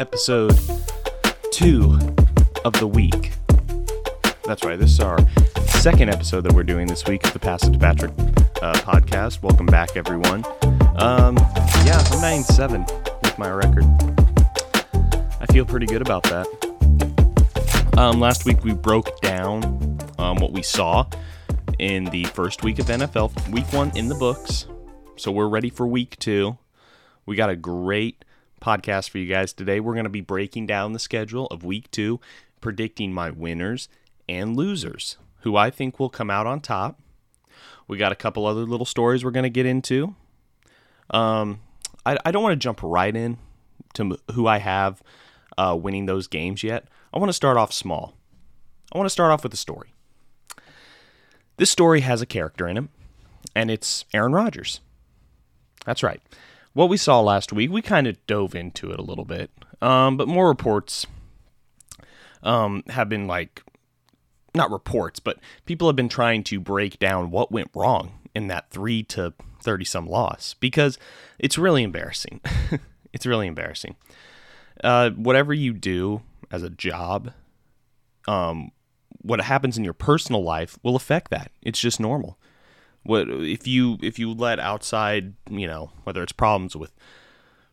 episode two of the week. That's right, this is our second episode that we're doing this week of the Pass to Patrick uh, podcast. Welcome back, everyone. Um, yeah, I'm 9 7 with my record. I feel pretty good about that. Um, last week we broke down um, what we saw in the first week of NFL, week one in the books. So we're ready for week two. We got a great podcast for you guys today. We're going to be breaking down the schedule of week two, predicting my winners and losers, who I think will come out on top. We got a couple other little stories we're going to get into. Um, I, I don't want to jump right in to who I have uh, winning those games yet. I want to start off small. I want to start off with a story. This story has a character in it, and it's Aaron Rodgers. That's right. What we saw last week, we kind of dove into it a little bit, um, but more reports um, have been like, not reports, but people have been trying to break down what went wrong in that three to 30 some loss because it's really embarrassing. it's really embarrassing. Uh, whatever you do as a job, um, what happens in your personal life will affect that. It's just normal. What if you if you let outside, you know, whether it's problems with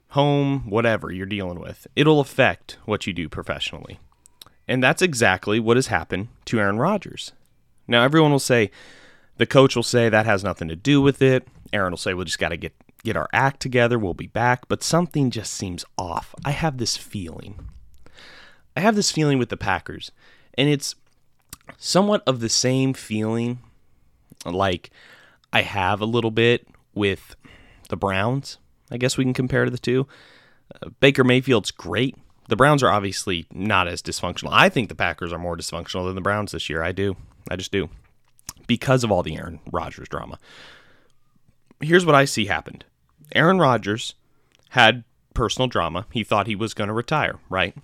home, whatever you're dealing with, it'll affect what you do professionally. And that's exactly what has happened to Aaron Rodgers. Now everyone will say the coach will say that has nothing to do with it. Aaron will say we just got to get get our act together, we'll be back, but something just seems off. I have this feeling. I have this feeling with the Packers, and it's somewhat of the same feeling like I have a little bit with the Browns. I guess we can compare the two. Uh, Baker Mayfield's great. The Browns are obviously not as dysfunctional. I think the Packers are more dysfunctional than the Browns this year. I do. I just do. Because of all the Aaron Rodgers drama. Here's what I see happened Aaron Rodgers had personal drama. He thought he was going to retire, right?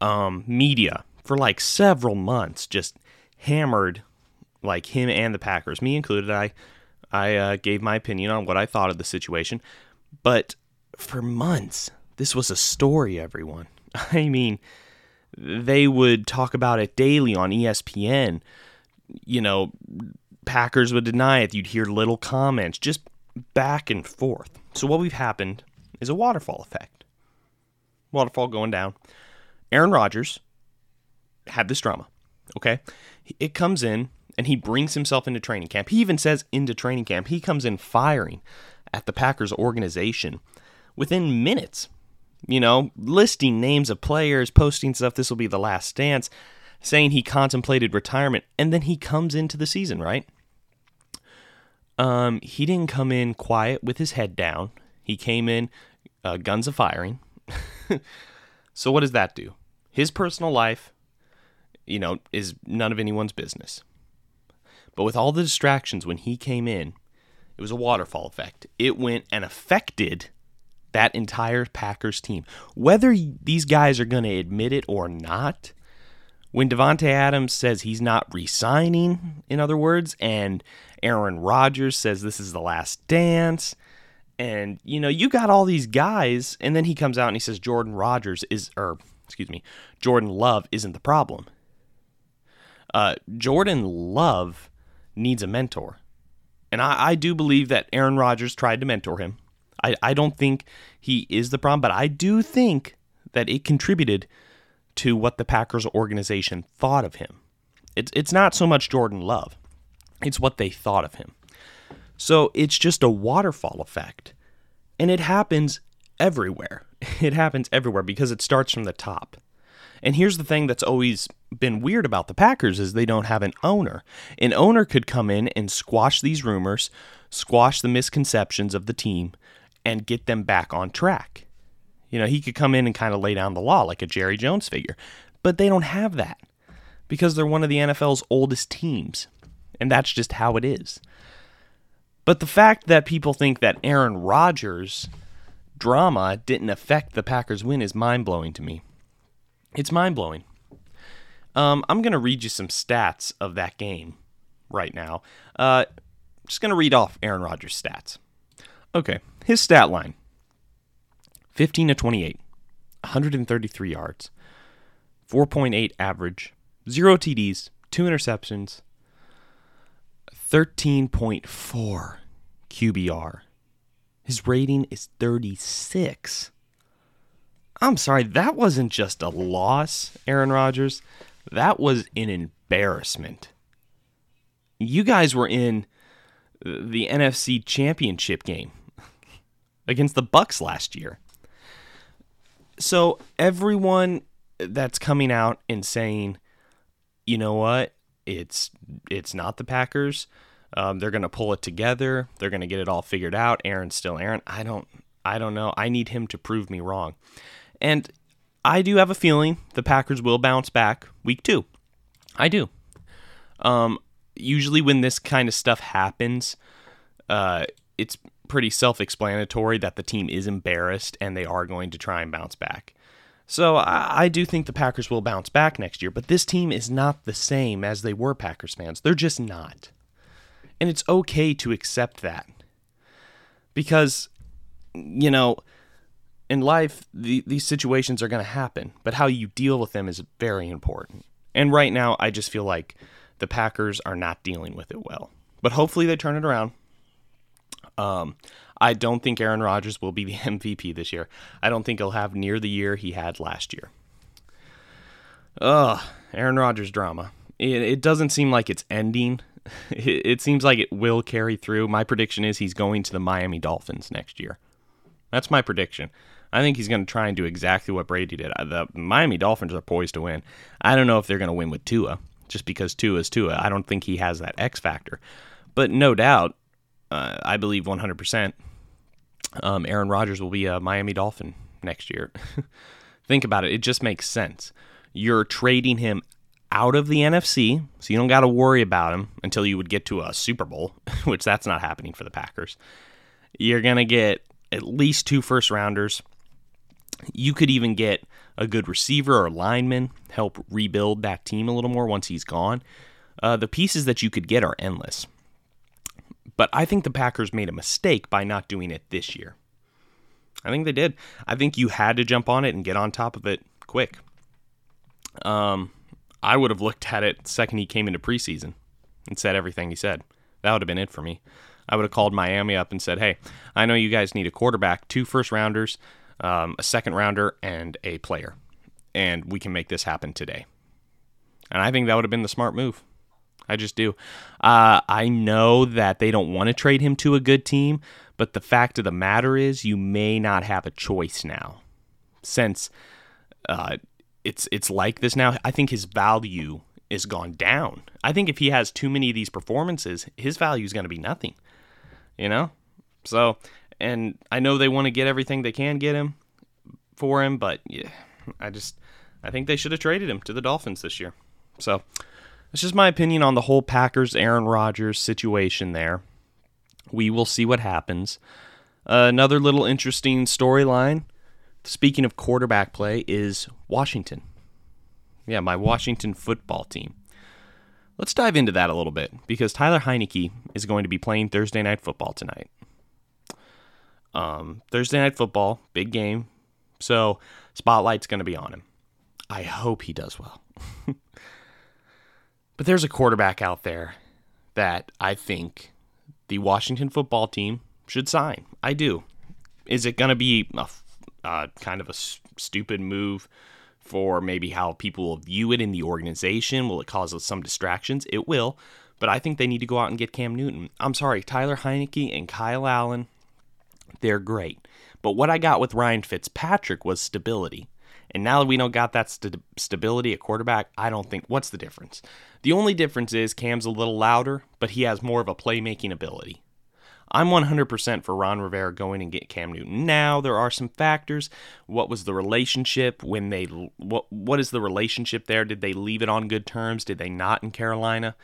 Um, media for like several months just hammered like him and the Packers, me included. I I uh, gave my opinion on what I thought of the situation, but for months this was a story. Everyone, I mean, they would talk about it daily on ESPN. You know, Packers would deny it. You'd hear little comments, just back and forth. So what we've happened is a waterfall effect. Waterfall going down. Aaron Rodgers had this drama. Okay. It comes in and he brings himself into training camp. He even says into training camp. He comes in firing at the Packers organization within minutes. You know, listing names of players, posting stuff, this will be the last dance, saying he contemplated retirement, and then he comes into the season, right? Um, he didn't come in quiet with his head down. He came in uh, guns a firing. so what does that do? His personal life you know, is none of anyone's business. But with all the distractions when he came in, it was a waterfall effect. It went and affected that entire Packers team. Whether these guys are going to admit it or not, when Davante Adams says he's not re-signing, in other words, and Aaron Rodgers says this is the last dance, and you know, you got all these guys, and then he comes out and he says Jordan Rodgers is or excuse me, Jordan Love isn't the problem. Uh, Jordan Love needs a mentor. And I, I do believe that Aaron Rodgers tried to mentor him. I, I don't think he is the problem, but I do think that it contributed to what the Packers organization thought of him. It's, it's not so much Jordan Love, it's what they thought of him. So it's just a waterfall effect. And it happens everywhere. It happens everywhere because it starts from the top. And here's the thing that's always been weird about the Packers is they don't have an owner. An owner could come in and squash these rumors, squash the misconceptions of the team, and get them back on track. You know, he could come in and kind of lay down the law like a Jerry Jones figure. But they don't have that because they're one of the NFL's oldest teams. And that's just how it is. But the fact that people think that Aaron Rodgers' drama didn't affect the Packers' win is mind blowing to me. It's mind blowing. Um, I'm going to read you some stats of that game right now. Uh, just going to read off Aaron Rodgers' stats. Okay, his stat line 15 to 28, 133 yards, 4.8 average, zero TDs, two interceptions, 13.4 QBR. His rating is 36. I'm sorry, that wasn't just a loss, Aaron Rodgers. That was an embarrassment. You guys were in the NFC Championship game against the Bucs last year. So everyone that's coming out and saying, you know what, it's it's not the Packers. Um, they're gonna pull it together. They're gonna get it all figured out. Aaron's still Aaron. I don't I don't know. I need him to prove me wrong. And I do have a feeling the Packers will bounce back week two. I do. Um, usually when this kind of stuff happens, uh, it's pretty self-explanatory that the team is embarrassed and they are going to try and bounce back. So I, I do think the Packers will bounce back next year, but this team is not the same as they were Packers fans. They're just not. And it's okay to accept that. Because, you know, in life, the, these situations are going to happen, but how you deal with them is very important. And right now, I just feel like the Packers are not dealing with it well. But hopefully they turn it around. Um, I don't think Aaron Rodgers will be the MVP this year. I don't think he'll have near the year he had last year. Ugh, Aaron Rodgers drama. It, it doesn't seem like it's ending. It, it seems like it will carry through. My prediction is he's going to the Miami Dolphins next year. That's my prediction. I think he's going to try and do exactly what Brady did. The Miami Dolphins are poised to win. I don't know if they're going to win with Tua, just because Tua is Tua. I don't think he has that X factor. But no doubt, uh, I believe 100%, um, Aaron Rodgers will be a Miami Dolphin next year. Think about it. It just makes sense. You're trading him out of the NFC, so you don't got to worry about him until you would get to a Super Bowl, which that's not happening for the Packers. You're going to get at least two first rounders. You could even get a good receiver or lineman, help rebuild that team a little more once he's gone. Uh, the pieces that you could get are endless. But I think the Packers made a mistake by not doing it this year. I think they did. I think you had to jump on it and get on top of it quick. Um, I would have looked at it second he came into preseason and said everything he said. That would have been it for me. I would have called Miami up and said, "Hey, I know you guys need a quarterback, two first rounders, um, a second rounder, and a player, and we can make this happen today." And I think that would have been the smart move. I just do. Uh, I know that they don't want to trade him to a good team, but the fact of the matter is, you may not have a choice now, since uh, it's it's like this now. I think his value is gone down. I think if he has too many of these performances, his value is going to be nothing. You know, so and I know they want to get everything they can get him for him, but yeah, I just I think they should have traded him to the Dolphins this year. So that's just my opinion on the whole Packers Aaron Rodgers situation there. We will see what happens. Uh, another little interesting storyline, speaking of quarterback play, is Washington. Yeah, my Washington football team. Let's dive into that a little bit because Tyler Heinicke is going to be playing Thursday night football tonight. Um, Thursday night football, big game. So, spotlight's going to be on him. I hope he does well. But there's a quarterback out there that I think the Washington football team should sign. I do. Is it going to be a uh, kind of a s- stupid move for maybe how people will view it in the organization? Will it cause some distractions? It will. But I think they need to go out and get Cam Newton. I'm sorry, Tyler Heinicke and Kyle Allen, they're great. But what I got with Ryan Fitzpatrick was stability. And now that we don't got that st- stability at quarterback, I don't think what's the difference. The only difference is Cam's a little louder, but he has more of a playmaking ability. I'm 100% for Ron Rivera going and get Cam Newton. Now there are some factors. What was the relationship when they what what is the relationship there? Did they leave it on good terms? Did they not in Carolina?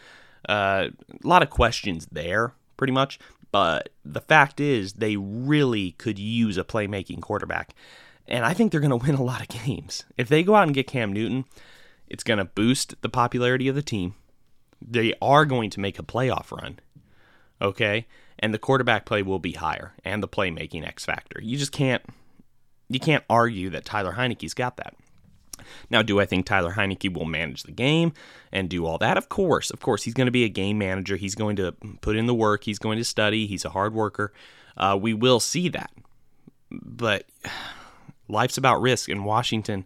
Uh, a lot of questions there, pretty much. But the fact is, they really could use a playmaking quarterback. And I think they're going to win a lot of games. If they go out and get Cam Newton, it's going to boost the popularity of the team. They are going to make a playoff run. Okay? And the quarterback play will be higher and the playmaking X factor. You just can't you can't argue that Tyler Heinicke's got that. Now, do I think Tyler Heinicke will manage the game and do all that? Of course, of course. He's going to be a game manager. He's going to put in the work. He's going to study. He's a hard worker. Uh, we will see that. But life's about risk. In Washington,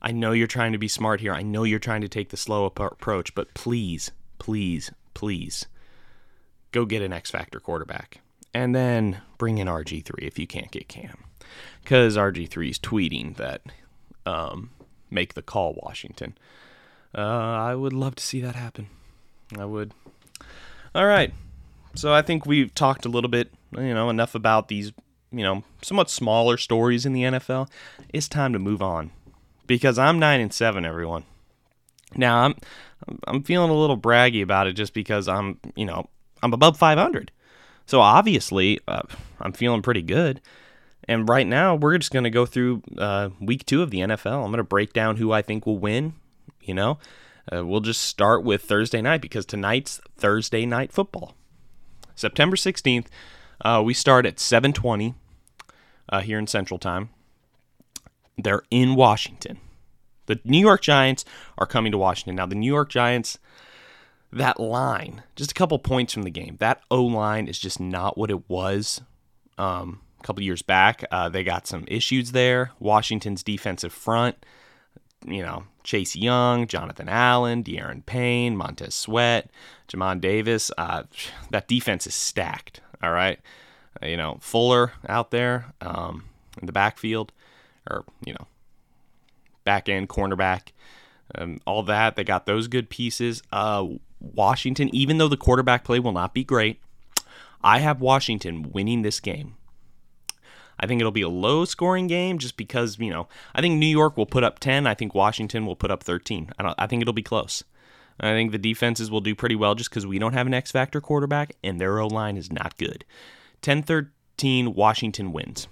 I know you're trying to be smart here. I know you're trying to take the slow approach, but please, please, please go get an X Factor quarterback. And then bring in RG3 if you can't get Cam. Because RG3 is tweeting that um, make the call, Washington. Uh, I would love to see that happen. I would. All right. So I think we've talked a little bit, you know, enough about these, you know, somewhat smaller stories in the NFL. It's time to move on because I'm nine and seven, everyone. Now I'm I'm feeling a little braggy about it just because I'm, you know, I'm above 500. So obviously, uh, I'm feeling pretty good. And right now, we're just going to go through uh, week two of the NFL. I'm going to break down who I think will win. You know, uh, we'll just start with Thursday night because tonight's Thursday night football. September 16th, uh, we start at 7:20 uh, here in Central Time. They're in Washington. The New York Giants are coming to Washington. Now, the New York Giants, that line, just a couple points from the game. That O line is just not what it was. Um, a couple years back. Uh, they got some issues there. Washington's defensive front, you know, Chase Young, Jonathan Allen, Da'Ron Payne, Montez Sweat, Jamin Davis. Uh, that defense is stacked. All right. You know, Fuller out there um, in the backfield, or, you know, back end, cornerback, um, all that. They got those good pieces. Uh, Washington, even though the quarterback play will not be great, I have Washington winning this game. I think it'll be a low scoring game just because, you know, I think New York will put up 10. I think Washington will put up 13. I, don't, I think it'll be close. I think the defenses will do pretty well just because we don't have an X Factor quarterback and their O line is not good. 10 13, Washington wins.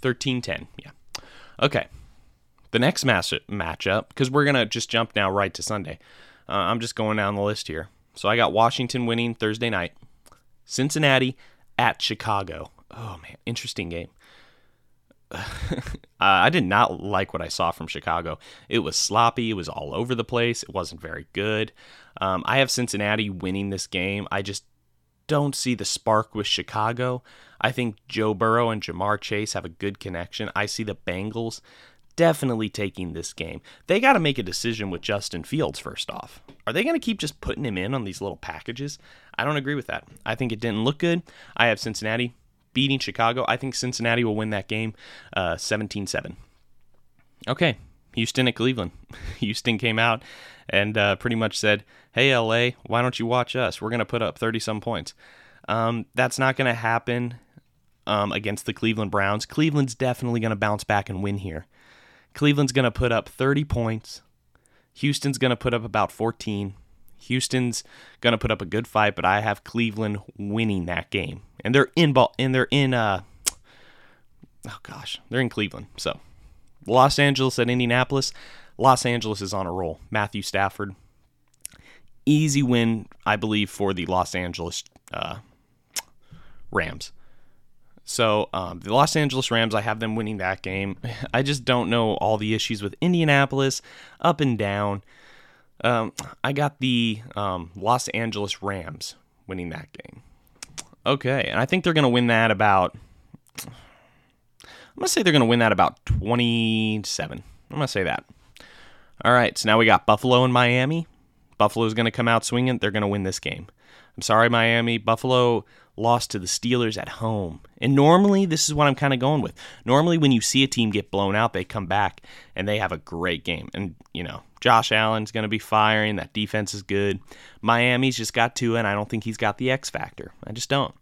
13 10, yeah. Okay. The next match- matchup, because we're going to just jump now right to Sunday. Uh, I'm just going down the list here. So I got Washington winning Thursday night, Cincinnati at Chicago oh man, interesting game. I did not like what I saw from Chicago. It was sloppy. It was all over the place. It wasn't very good. Um, I have Cincinnati winning this game. I just don't see the spark with Chicago. I think Joe Burrow and Ja'Marr Chase have a good connection. I see the Bengals definitely taking this game. They got to make a decision with Justin Fields first off. Are they going to keep just putting him in on these little packages? I don't agree with that. I think it didn't look good. I have Cincinnati beating Chicago. I think Cincinnati will win that game uh, 17 uh, 7. Okay, Houston at Cleveland. Houston came out and uh, pretty much said, Hey, LA, why don't you watch us? We're going to put up 30 some points. Um, that's not going to happen um, against the Cleveland Browns. Cleveland's definitely going to bounce back and win here. Cleveland's going to put up 30 points. Houston's going to put up about 14. Houston's to put up a good fight, but I have Cleveland winning that game. And they're in ball and they're in uh oh gosh, they're in Cleveland. So, Los Angeles at Indianapolis. Los Angeles is on a roll. Matthew Stafford. Easy win, I believe, for the Los Angeles uh, Rams. So um, the Los Angeles Rams, I have them winning that game. I just don't know all the issues with Indianapolis, up and down. Um, I got the um, Los Angeles Rams winning that game. Okay, and I think they're going to win that about. I'm going to say they're going to win that about 27. I'm going to say that. All right, so now we got Buffalo and Miami. Buffalo's going to come out swinging. They're going to win this game. I'm sorry, Miami. Buffalo lost to the Steelers at home. And normally, this is what I'm kind of going with. Normally, when you see a team get blown out, they come back and they have a great game. And, you know, Josh Allen's going to be firing. That defense is good. Miami's just got Tua, and I don't think he's got the X factor. I just don't.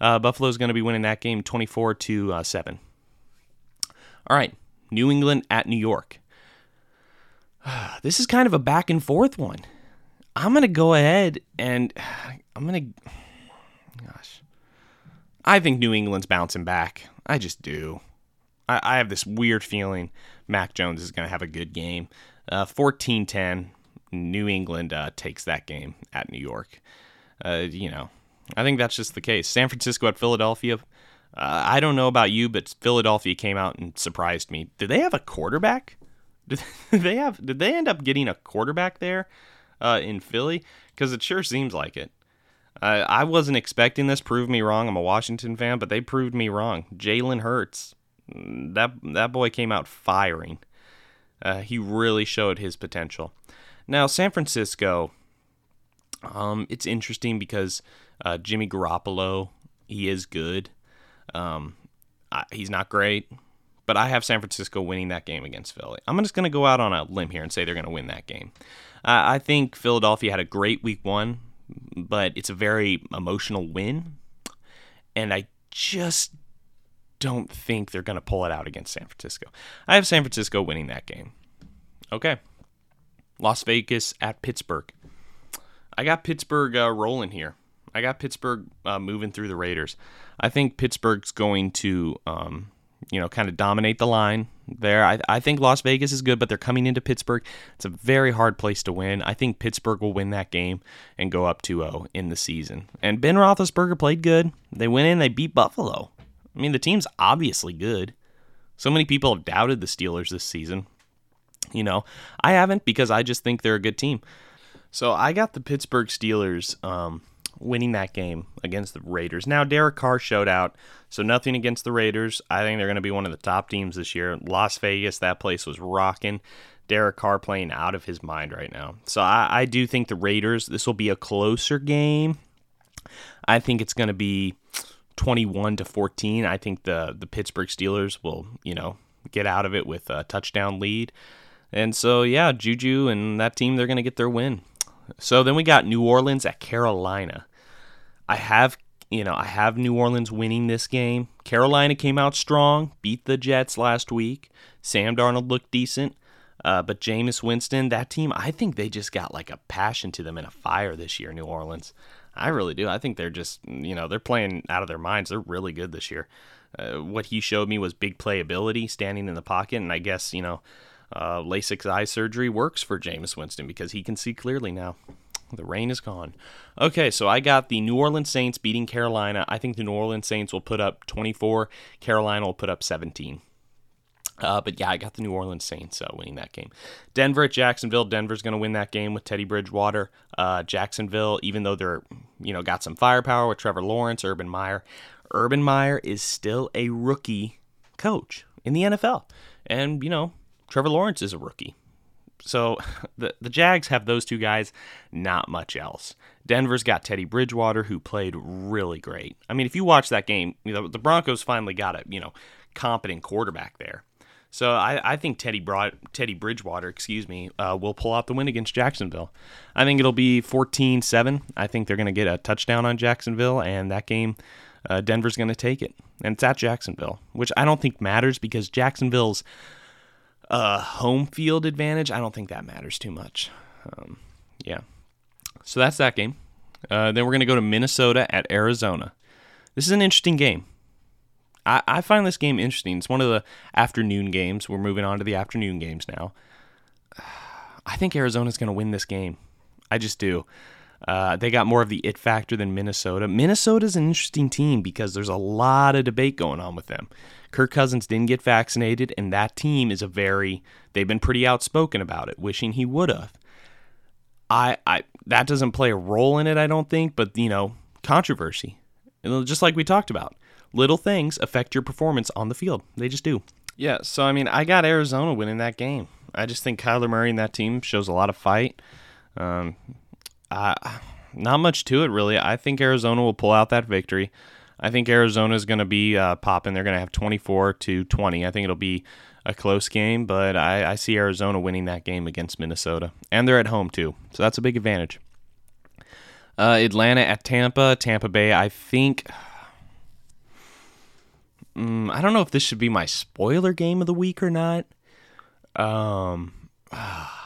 Uh, Buffalo's going to be winning that game 24 to uh, 7. All right, New England at New York. This is kind of a back and forth one. I'm going to go ahead and I'm going to. Gosh. I think New England's bouncing back. I just do. I, I have this weird feeling Mac Jones is going to have a good game. Uh, 14 10, New England uh, takes that game at New York. Uh, you know, I think that's just the case. San Francisco at Philadelphia. Uh, I don't know about you, but Philadelphia came out and surprised me. Did they have a quarterback? Did they have? Did they end up getting a quarterback there uh, in Philly? Because it sure seems like it. Uh, I wasn't expecting this. Prove me wrong. I'm a Washington fan, but they proved me wrong. Jalen Hurts, mm, that that boy came out firing. Uh, he really showed his potential. Now San Francisco, um, it's interesting because uh, Jimmy Garoppolo, he is good. Um, I, he's not great, but I have San Francisco winning that game against Philly. I'm just going to go out on a limb here and say they're going to win that game. I think Philadelphia had a great week one, but it's a very emotional win. And I just don't think they're going to pull it out against San Francisco. I have San Francisco winning that game. Okay. Las Vegas at Pittsburgh. I got Pittsburgh uh, rolling here. I got Pittsburgh uh, moving through the Raiders. I think Pittsburgh's going to, um, you know, kind of dominate the line there. I, I think Las Vegas is good, but they're coming into Pittsburgh. It's a very hard place to win. I think Pittsburgh will win that game and go up 2 0 in the season. And Ben Roethlisberger played good. They went in, they beat Buffalo. I mean, the team's obviously good. So many people have doubted the Steelers this season. You know, I haven't because I just think they're a good team. So I got the Pittsburgh Steelers um, winning that game against the Raiders. Now, Derek Carr showed out, so nothing against the Raiders. I think they're going to be one of the top teams this year. Las Vegas, that place was rocking. Derek Carr playing out of his mind right now. So I, I do think the Raiders, this will be a closer game. I think it's going to be 21 to 14. I think the, the Pittsburgh Steelers will, you know, get out of it with a touchdown lead. And so, yeah, Juju and that team, they're going to get their win. So then we got New Orleans at Carolina. I have, you know, I have New Orleans winning this game. Carolina came out strong, beat the Jets last week. Sam Darnold looked decent. Uh, but Jameis Winston, that team, I think they just got like a passion to them and a fire this year, New Orleans. I really do. I think they're just, you know, they're playing out of their minds. They're really good this year. Uh, what he showed me was big playability, standing in the pocket, and I guess, you know, uh, LASIK eye surgery works for Jameis Winston because he can see clearly now. The rain is gone. Okay, so I got the New Orleans Saints beating Carolina. I think the New Orleans Saints will put up 24. Carolina will put up 17. Uh, but yeah, I got the New Orleans Saints uh, winning that game. Denver at Jacksonville. Denver's going to win that game with Teddy Bridgewater. Uh, Jacksonville, even though they're you know got some firepower with Trevor Lawrence, Urban Meyer, Urban Meyer is still a rookie coach in the NFL, and you know Trevor Lawrence is a rookie. So the the Jags have those two guys, not much else. Denver's got Teddy Bridgewater who played really great. I mean, if you watch that game, you know, the Broncos finally got a, you know, competent quarterback there. So I, I think Teddy brought Teddy Bridgewater, excuse me, uh, will pull out the win against Jacksonville. I think it'll be 14-7. I think they're going to get a touchdown on Jacksonville, and that game, uh, Denver's going to take it, and it's at Jacksonville, which I don't think matters because Jacksonville's uh, home field advantage, I don't think that matters too much. Um, yeah. So that's that game. Uh, then we're going to go to Minnesota at Arizona. This is an interesting game. I, I find this game interesting. It's one of the afternoon games. We're moving on to the afternoon games now. I think Arizona's going to win this game. I just do. Uh, they got more of the it factor than Minnesota. Minnesota's an interesting team because there's a lot of debate going on with them. Kirk Cousins didn't get vaccinated, and that team is a very they've been pretty outspoken about it, wishing he would have. I I that doesn't play a role in it, I don't think, but you know, controversy. Just like we talked about. Little things affect your performance on the field. They just do. Yeah, so I mean, I got Arizona winning that game. I just think Kyler Murray and that team shows a lot of fight. Um, I, not much to it really. I think Arizona will pull out that victory. I think Arizona is going to be uh, popping. They're going to have 24 to 20. I think it'll be a close game, but I, I see Arizona winning that game against Minnesota. And they're at home, too. So that's a big advantage. Uh, Atlanta at Tampa. Tampa Bay, I think. Um, I don't know if this should be my spoiler game of the week or not. Um.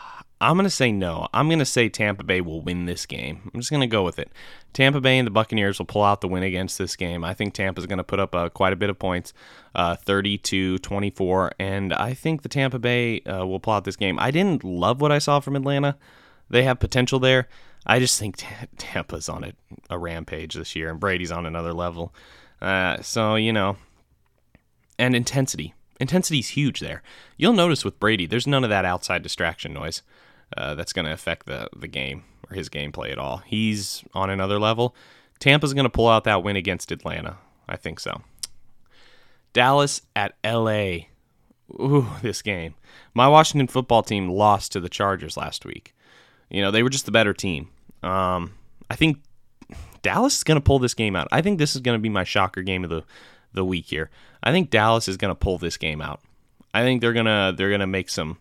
I'm going to say no. I'm going to say Tampa Bay will win this game. I'm just going to go with it. Tampa Bay and the Buccaneers will pull out the win against this game. I think Tampa's going to put up uh, quite a bit of points, uh, 30 to 24, and I think the Tampa Bay uh, will pull out this game. I didn't love what I saw from Atlanta. They have potential there. I just think t- Tampa's on a, a rampage this year, and Brady's on another level. Uh, so you know, and intensity. Intensity's huge there. You'll notice with Brady, there's none of that outside distraction noise uh, that's going to affect the the game or his gameplay at all. He's on another level. Tampa's going to pull out that win against Atlanta. I think so. Dallas at LA. Ooh, this game. My Washington football team lost to the Chargers last week. You know, they were just the better team. Um, I think Dallas is going to pull this game out. I think this is going to be my shocker game of the, the week here. I think Dallas is going to pull this game out. I think they're going to they're going to make some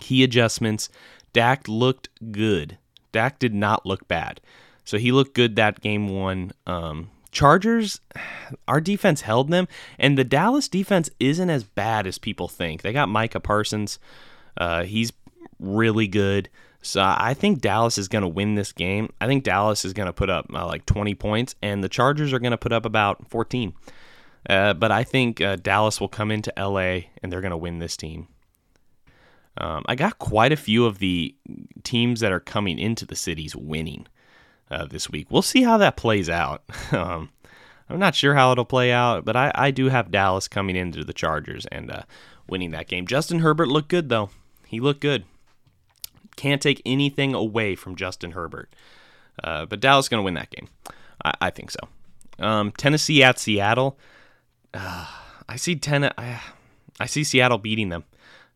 key adjustments. Dak looked good. Dak did not look bad. So he looked good that game one. Um, Chargers, our defense held them, and the Dallas defense isn't as bad as people think. They got Micah Parsons. Uh, he's really good. So I think Dallas is going to win this game. I think Dallas is going to put up uh, like 20 points, and the Chargers are going to put up about 14. Uh, but I think uh, Dallas will come into LA and they're going to win this team. Um, I got quite a few of the teams that are coming into the cities winning uh, this week. We'll see how that plays out. um, I'm not sure how it'll play out, but I, I do have Dallas coming into the Chargers and uh, winning that game. Justin Herbert looked good, though. He looked good. Can't take anything away from Justin Herbert. Uh, but Dallas going to win that game. I, I think so. Um, Tennessee at Seattle. Uh, I see ten. I, I see Seattle beating them.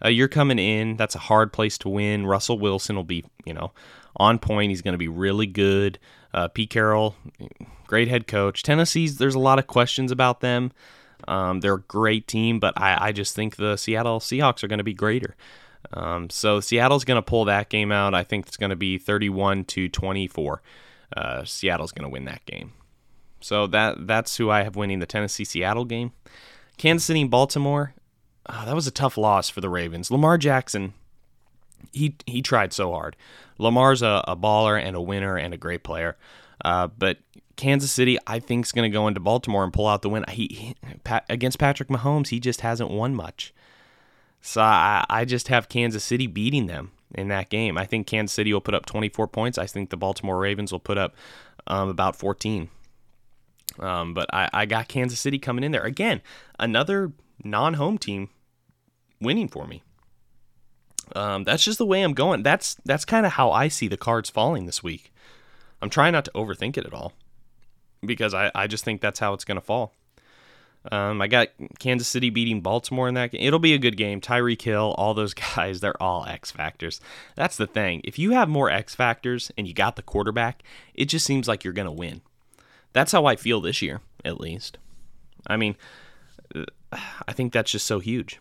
Uh, you're coming in. That's a hard place to win. Russell Wilson will be, you know, on point. He's going to be really good. Uh, Pete Carroll, great head coach. Tennessee's, there's a lot of questions about them. Um, they're a great team, but I, I, just think the Seattle Seahawks are going to be greater. Um, so Seattle's going to pull that game out. I think it's going to be 31 to 24. Uh, Seattle's going to win that game. So that that's who I have winning the Tennessee Seattle game. Kansas City Baltimore. Oh, that was a tough loss for the Ravens. Lamar Jackson, he he tried so hard. Lamar's a, a baller and a winner and a great player. Uh, but Kansas City, I think, is going to go into Baltimore and pull out the win. He, he Pat, against Patrick Mahomes, he just hasn't won much. So I, I just have Kansas City beating them in that game. I think Kansas City will put up 24 points. I think the Baltimore Ravens will put up um, about 14. Um, but I, I got Kansas City coming in there again. Another non-home team winning for me. Um, that's just the way I'm going. That's that's kind of how I see the cards falling this week. I'm trying not to overthink it at all because I, I just think that's how it's going to fall. Um, I got Kansas City beating Baltimore in that game. It'll be a good game. Tyreek Hill, all those guys, they're all X factors. That's the thing. If you have more X factors and you got the quarterback, it just seems like you're going to win. That's how I feel this year, at least. I mean, I think that's just so huge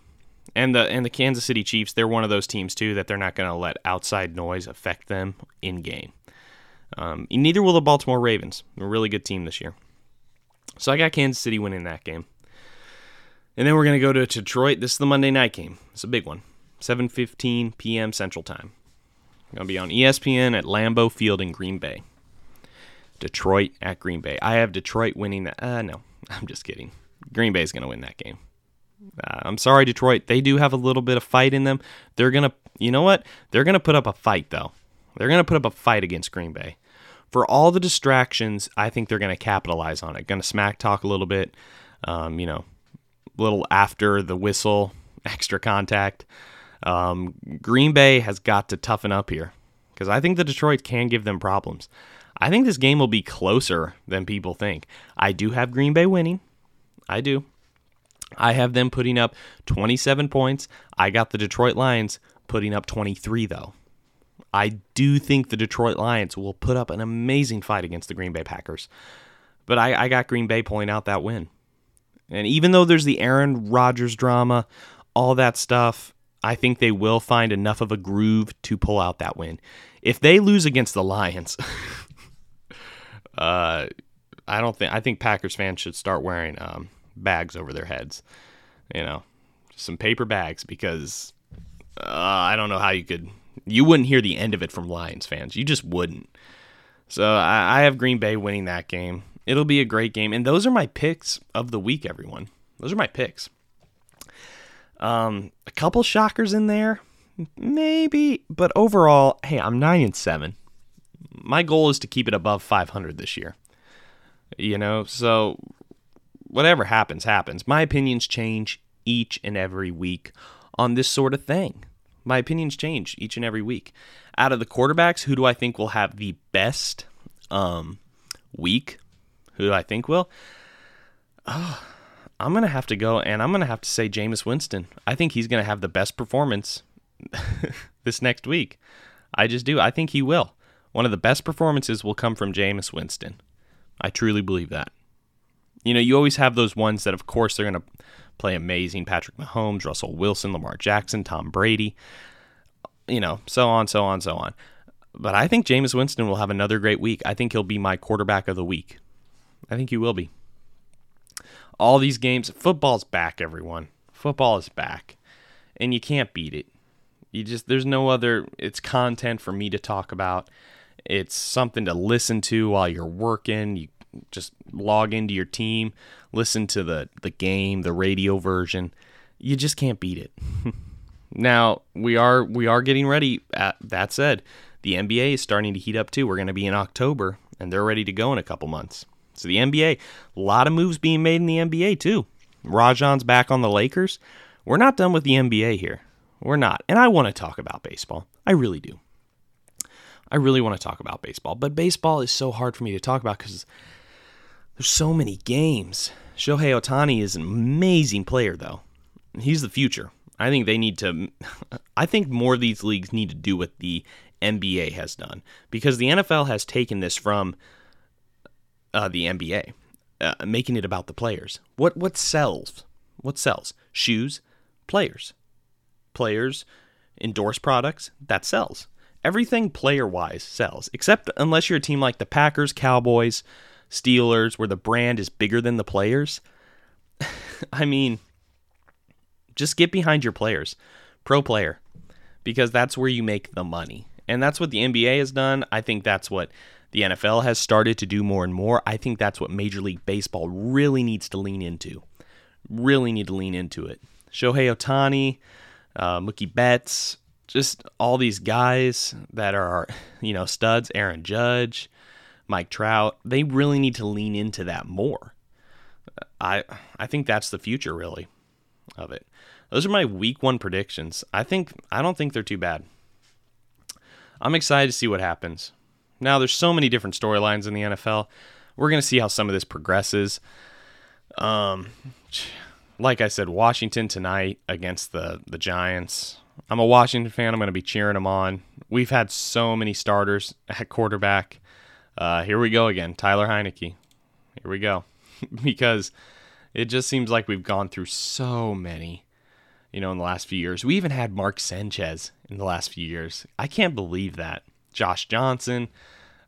and the and the Kansas City Chiefs, they're one of those teams too that they're not going to let outside noise affect them in game. Um, neither will the Baltimore Ravens. A really good team this year. So I got Kansas City winning that game. And then we're going to go to Detroit. This is the Monday night game. It's a big one. 7:15 p.m. Central Time. Going to be on ESPN at Lambeau Field in Green Bay. Detroit at Green Bay. I have Detroit winning that. Uh, no, I'm just kidding. Green Bay is going to win that game. Uh, I'm sorry, Detroit. They do have a little bit of fight in them. They're going to, you know what? They're going to put up a fight, though. They're going to put up a fight against Green Bay. For all the distractions, I think they're going to capitalize on it. Going to smack talk a little bit, um, you know, a little after the whistle, extra contact. Um, Green Bay has got to toughen up here because I think the Detroit can give them problems. I think this game will be closer than people think. I do have Green Bay winning. I do. I have them putting up 27 points. I got the Detroit Lions putting up 23, though. I do think the Detroit Lions will put up an amazing fight against the Green Bay Packers. But I, I got Green Bay pulling out that win. And even though there's the Aaron Rodgers drama, all that stuff, I think they will find enough of a groove to pull out that win. If they lose against the Lions, uh, I don't think I think Packers fans should start wearing um, bags over their heads. You know, just some paper bags because uh, I don't know how you could. You wouldn't hear the end of it from Lions fans. You just wouldn't. So I, I have Green Bay winning that game. It'll be a great game, and those are my picks of the week. Everyone, those are my picks. Um, a couple shockers in there, maybe, but overall, hey, I'm nine and seven. My goal is to keep it above 500 this year. You know, so whatever happens, happens. My opinions change each and every week on this sort of thing. My opinions change each and every week. Out of the quarterbacks, who do I think will have the best um, week? Who do I think will? Oh, I'm going to have to go and I'm going to have to say Jameis Winston. I think he's going to have the best performance this next week. I just do. I think he will. One of the best performances will come from Jameis Winston. I truly believe that. You know, you always have those ones that, of course, they're going to play amazing Patrick Mahomes, Russell Wilson, Lamar Jackson, Tom Brady, you know, so on, so on, so on. But I think Jameis Winston will have another great week. I think he'll be my quarterback of the week. I think he will be. All these games, football's back, everyone. Football is back. And you can't beat it. You just, there's no other, it's content for me to talk about. It's something to listen to while you're working. You just log into your team, listen to the the game, the radio version. You just can't beat it. now we are we are getting ready. At, that said, the NBA is starting to heat up too. We're going to be in October, and they're ready to go in a couple months. So the NBA, a lot of moves being made in the NBA too. Rajon's back on the Lakers. We're not done with the NBA here. We're not. And I want to talk about baseball. I really do. I really want to talk about baseball, but baseball is so hard for me to talk about because there's so many games. Shohei Ohtani is an amazing player, though. He's the future. I think they need to. I think more of these leagues need to do what the NBA has done because the NFL has taken this from uh, the NBA, uh, making it about the players. What what sells? What sells? Shoes, players, players, endorse products that sells. Everything player wise sells, except unless you're a team like the Packers, Cowboys, Steelers, where the brand is bigger than the players. I mean, just get behind your players, pro player, because that's where you make the money. And that's what the NBA has done. I think that's what the NFL has started to do more and more. I think that's what Major League Baseball really needs to lean into. Really need to lean into it. Shohei Ohtani, uh, Mookie Betts, just all these guys that are, you know, studs, Aaron Judge, Mike Trout, they really need to lean into that more. I I think that's the future really of it. Those are my week 1 predictions. I think I don't think they're too bad. I'm excited to see what happens. Now there's so many different storylines in the NFL. We're going to see how some of this progresses. Um like I said, Washington tonight against the the Giants. I'm a Washington fan. I'm going to be cheering them on. We've had so many starters at quarterback. Uh, here we go again, Tyler Heinicke. Here we go, because it just seems like we've gone through so many, you know, in the last few years. We even had Mark Sanchez in the last few years. I can't believe that. Josh Johnson.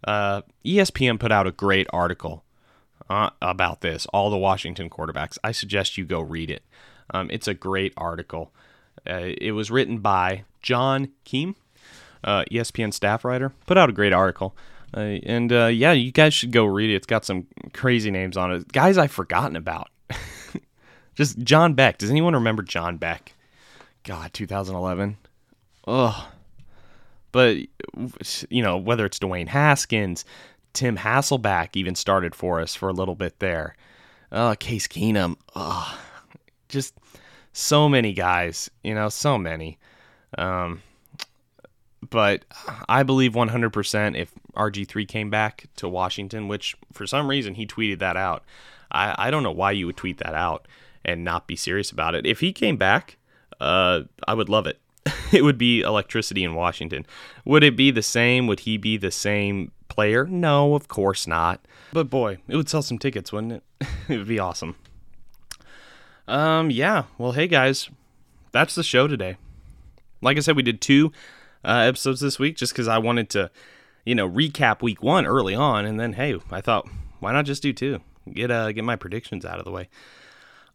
Uh, ESPN put out a great article uh, about this. All the Washington quarterbacks. I suggest you go read it. Um, it's a great article. Uh, it was written by John Keim, uh, ESPN staff writer. Put out a great article. Uh, and uh, yeah, you guys should go read it. It's got some crazy names on it. Guys I've forgotten about. Just John Beck. Does anyone remember John Beck? God, 2011. Ugh. But, you know, whether it's Dwayne Haskins, Tim Hasselbeck even started for us for a little bit there. Uh, Case Keenum. Ugh. Just so many guys, you know, so many. Um, but I believe 100% if RG3 came back to Washington, which for some reason he tweeted that out. I, I don't know why you would tweet that out and not be serious about it. If he came back, uh, I would love it. it would be electricity in Washington. Would it be the same? Would he be the same player? No, of course not. But boy, it would sell some tickets, wouldn't it? it would be awesome. Um, yeah. Well, hey guys, that's the show today. Like I said, we did two uh, episodes this week just because I wanted to, you know, recap week one early on, and then hey, I thought why not just do two? Get uh get my predictions out of the way.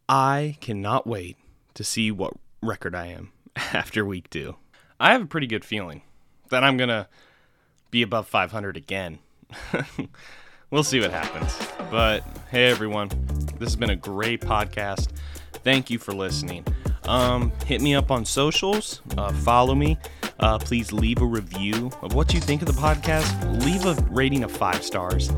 I cannot wait to see what record I am after week two. I have a pretty good feeling that I'm gonna be above 500 again. we'll see what happens. But hey, everyone, this has been a great podcast. Thank you for listening. Um, hit me up on socials, uh, follow me. Uh, please leave a review of what you think of the podcast. Leave a rating of five stars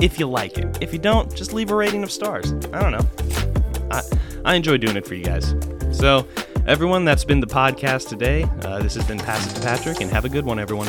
if you like it. If you don't, just leave a rating of stars. I don't know. I, I enjoy doing it for you guys. So, everyone, that's been the podcast today. Uh, this has been Pass It to Patrick, and have a good one, everyone.